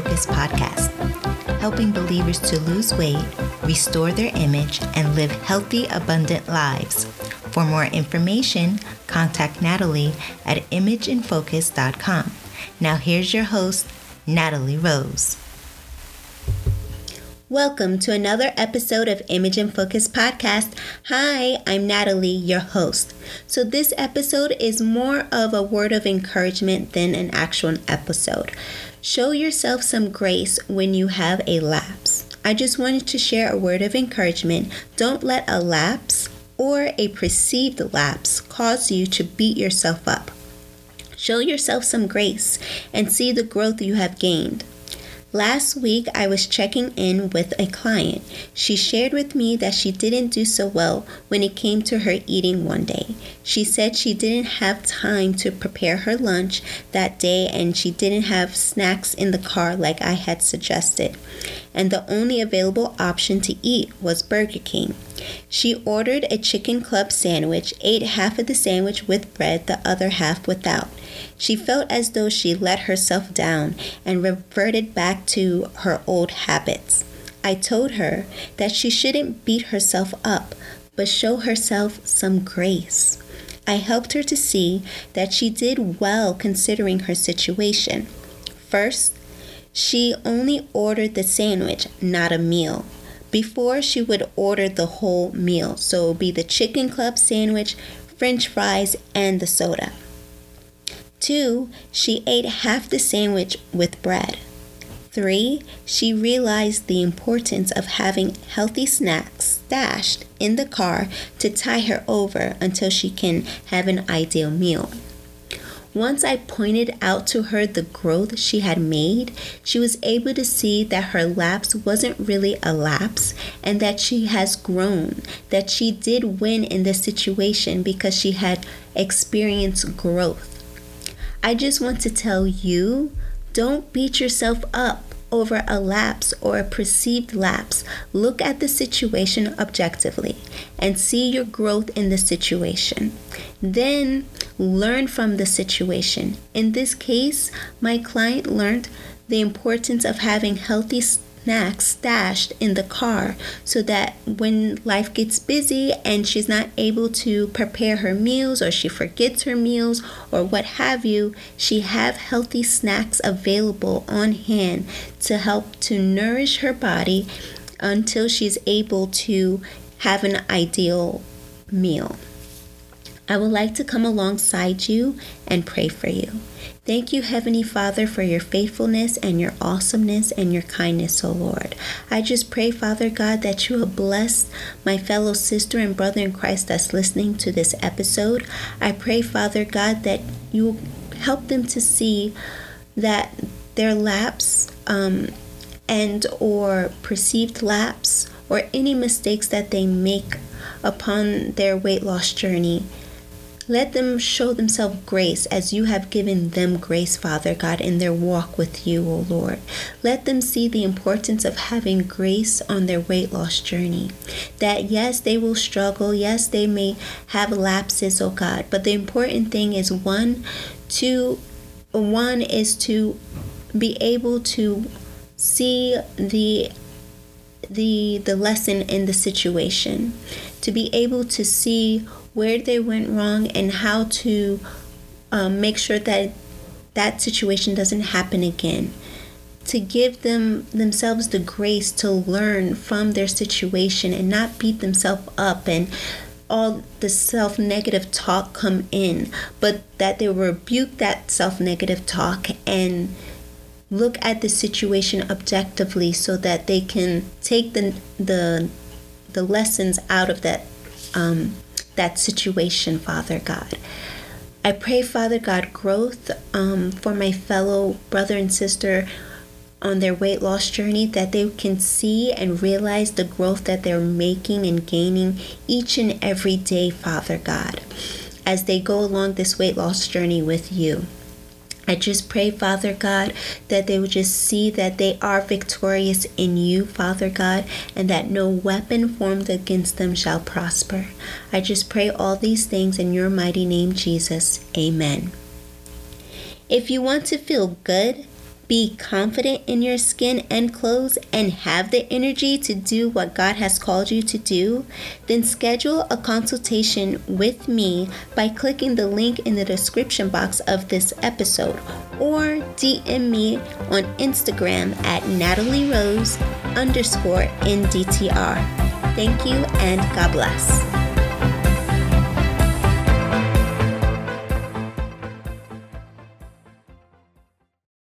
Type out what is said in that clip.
Focus podcast, helping believers to lose weight, restore their image, and live healthy, abundant lives. For more information, contact Natalie at imageinfocus.com. Now, here's your host, Natalie Rose. Welcome to another episode of Image in Focus podcast. Hi, I'm Natalie, your host. So, this episode is more of a word of encouragement than an actual episode. Show yourself some grace when you have a lapse. I just wanted to share a word of encouragement. Don't let a lapse or a perceived lapse cause you to beat yourself up. Show yourself some grace and see the growth you have gained. Last week, I was checking in with a client. She shared with me that she didn't do so well when it came to her eating one day. She said she didn't have time to prepare her lunch that day and she didn't have snacks in the car like I had suggested. And the only available option to eat was Burger King. She ordered a chicken club sandwich, ate half of the sandwich with bread, the other half without. She felt as though she let herself down and reverted back to her old habits. I told her that she shouldn't beat herself up, but show herself some grace. I helped her to see that she did well considering her situation. First, she only ordered the sandwich, not a meal. Before, she would order the whole meal, so it would be the chicken club sandwich, french fries, and the soda. Two, she ate half the sandwich with bread. Three, she realized the importance of having healthy snacks stashed in the car to tie her over until she can have an ideal meal. Once I pointed out to her the growth she had made, she was able to see that her lapse wasn't really a lapse and that she has grown, that she did win in this situation because she had experienced growth. I just want to tell you don't beat yourself up over a lapse or a perceived lapse. Look at the situation objectively and see your growth in the situation. Then learn from the situation. In this case, my client learned the importance of having healthy snacks stashed in the car so that when life gets busy and she's not able to prepare her meals or she forgets her meals or what have you, she have healthy snacks available on hand to help to nourish her body until she's able to have an ideal meal. I would like to come alongside you and pray for you. Thank you, Heavenly Father, for your faithfulness and your awesomeness and your kindness, O oh Lord. I just pray, Father God, that you will bless my fellow sister and brother in Christ that's listening to this episode. I pray, Father God, that you will help them to see that their lapse um, and or perceived lapse or any mistakes that they make upon their weight loss journey let them show themselves grace as you have given them grace, Father God, in their walk with you, O Lord. Let them see the importance of having grace on their weight loss journey. That yes, they will struggle, yes, they may have lapses, O God, but the important thing is one, to one is to be able to see the the the lesson in the situation to be able to see where they went wrong and how to um, make sure that that situation doesn't happen again. To give them themselves the grace to learn from their situation and not beat themselves up and all the self negative talk come in, but that they rebuke that self negative talk and look at the situation objectively so that they can take the the the lessons out of that um, that situation, Father God. I pray, Father God, growth um, for my fellow brother and sister on their weight loss journey, that they can see and realize the growth that they're making and gaining each and every day, Father God, as they go along this weight loss journey with you. I just pray, Father God, that they would just see that they are victorious in you, Father God, and that no weapon formed against them shall prosper. I just pray all these things in your mighty name, Jesus. Amen. If you want to feel good, be confident in your skin and clothes, and have the energy to do what God has called you to do, then schedule a consultation with me by clicking the link in the description box of this episode or DM me on Instagram at Natalie Rose underscore NDTR. Thank you and God bless.